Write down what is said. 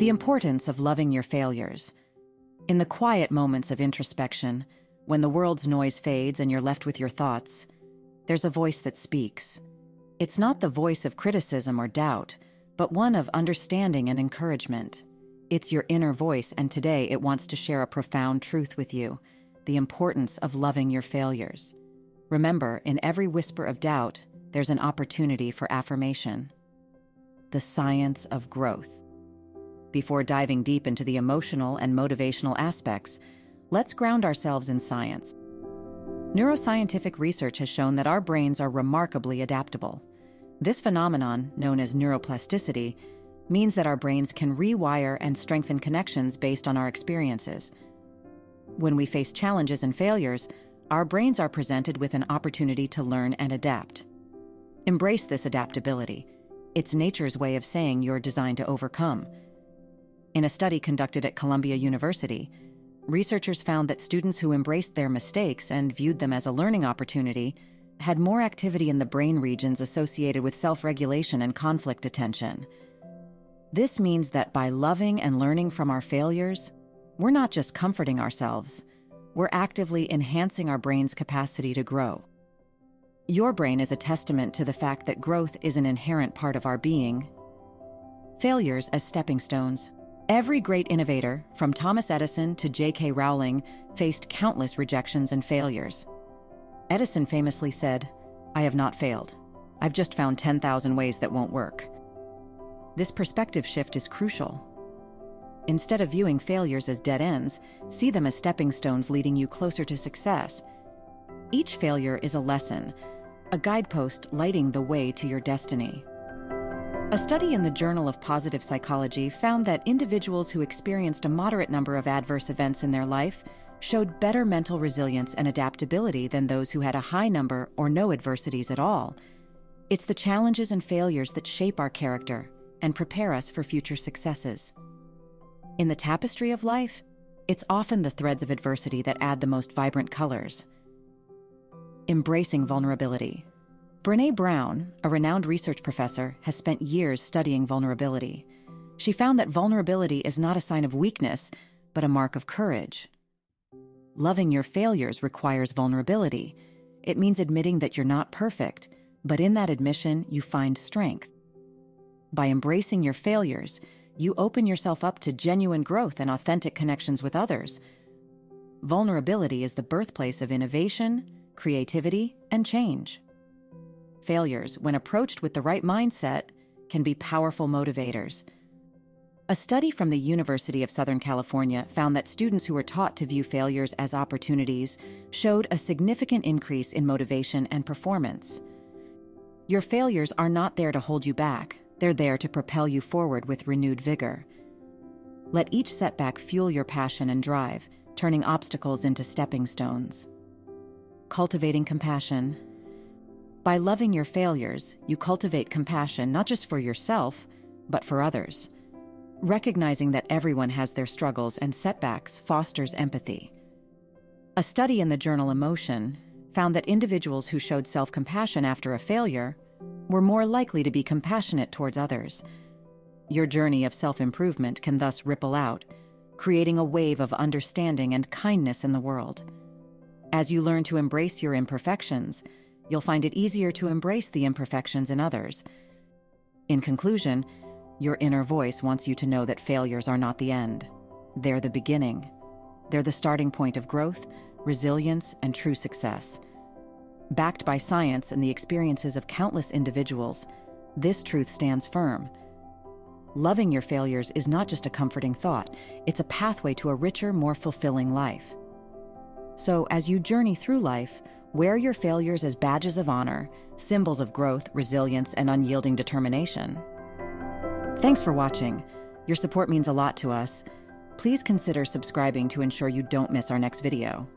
The importance of loving your failures. In the quiet moments of introspection, when the world's noise fades and you're left with your thoughts, there's a voice that speaks. It's not the voice of criticism or doubt, but one of understanding and encouragement. It's your inner voice, and today it wants to share a profound truth with you the importance of loving your failures. Remember, in every whisper of doubt, there's an opportunity for affirmation. The science of growth. Before diving deep into the emotional and motivational aspects, let's ground ourselves in science. Neuroscientific research has shown that our brains are remarkably adaptable. This phenomenon, known as neuroplasticity, means that our brains can rewire and strengthen connections based on our experiences. When we face challenges and failures, our brains are presented with an opportunity to learn and adapt. Embrace this adaptability. It's nature's way of saying you're designed to overcome. In a study conducted at Columbia University, researchers found that students who embraced their mistakes and viewed them as a learning opportunity had more activity in the brain regions associated with self regulation and conflict attention. This means that by loving and learning from our failures, we're not just comforting ourselves, we're actively enhancing our brain's capacity to grow. Your brain is a testament to the fact that growth is an inherent part of our being. Failures as stepping stones. Every great innovator, from Thomas Edison to J.K. Rowling, faced countless rejections and failures. Edison famously said, I have not failed. I've just found 10,000 ways that won't work. This perspective shift is crucial. Instead of viewing failures as dead ends, see them as stepping stones leading you closer to success. Each failure is a lesson, a guidepost lighting the way to your destiny. A study in the Journal of Positive Psychology found that individuals who experienced a moderate number of adverse events in their life showed better mental resilience and adaptability than those who had a high number or no adversities at all. It's the challenges and failures that shape our character and prepare us for future successes. In the tapestry of life, it's often the threads of adversity that add the most vibrant colors. Embracing vulnerability. Brene Brown, a renowned research professor, has spent years studying vulnerability. She found that vulnerability is not a sign of weakness, but a mark of courage. Loving your failures requires vulnerability. It means admitting that you're not perfect, but in that admission, you find strength. By embracing your failures, you open yourself up to genuine growth and authentic connections with others. Vulnerability is the birthplace of innovation, creativity, and change. Failures, when approached with the right mindset, can be powerful motivators. A study from the University of Southern California found that students who were taught to view failures as opportunities showed a significant increase in motivation and performance. Your failures are not there to hold you back, they're there to propel you forward with renewed vigor. Let each setback fuel your passion and drive, turning obstacles into stepping stones. Cultivating compassion. By loving your failures, you cultivate compassion not just for yourself, but for others. Recognizing that everyone has their struggles and setbacks fosters empathy. A study in the journal Emotion found that individuals who showed self compassion after a failure were more likely to be compassionate towards others. Your journey of self improvement can thus ripple out, creating a wave of understanding and kindness in the world. As you learn to embrace your imperfections, you'll find it easier to embrace the imperfections in others. In conclusion, your inner voice wants you to know that failures are not the end. They're the beginning. They're the starting point of growth, resilience, and true success. Backed by science and the experiences of countless individuals, this truth stands firm. Loving your failures is not just a comforting thought, it's a pathway to a richer, more fulfilling life. So, as you journey through life, wear your failures as badges of honor, symbols of growth, resilience, and unyielding determination. Thanks for watching. Your support means a lot to us. Please consider subscribing to ensure you don't miss our next video.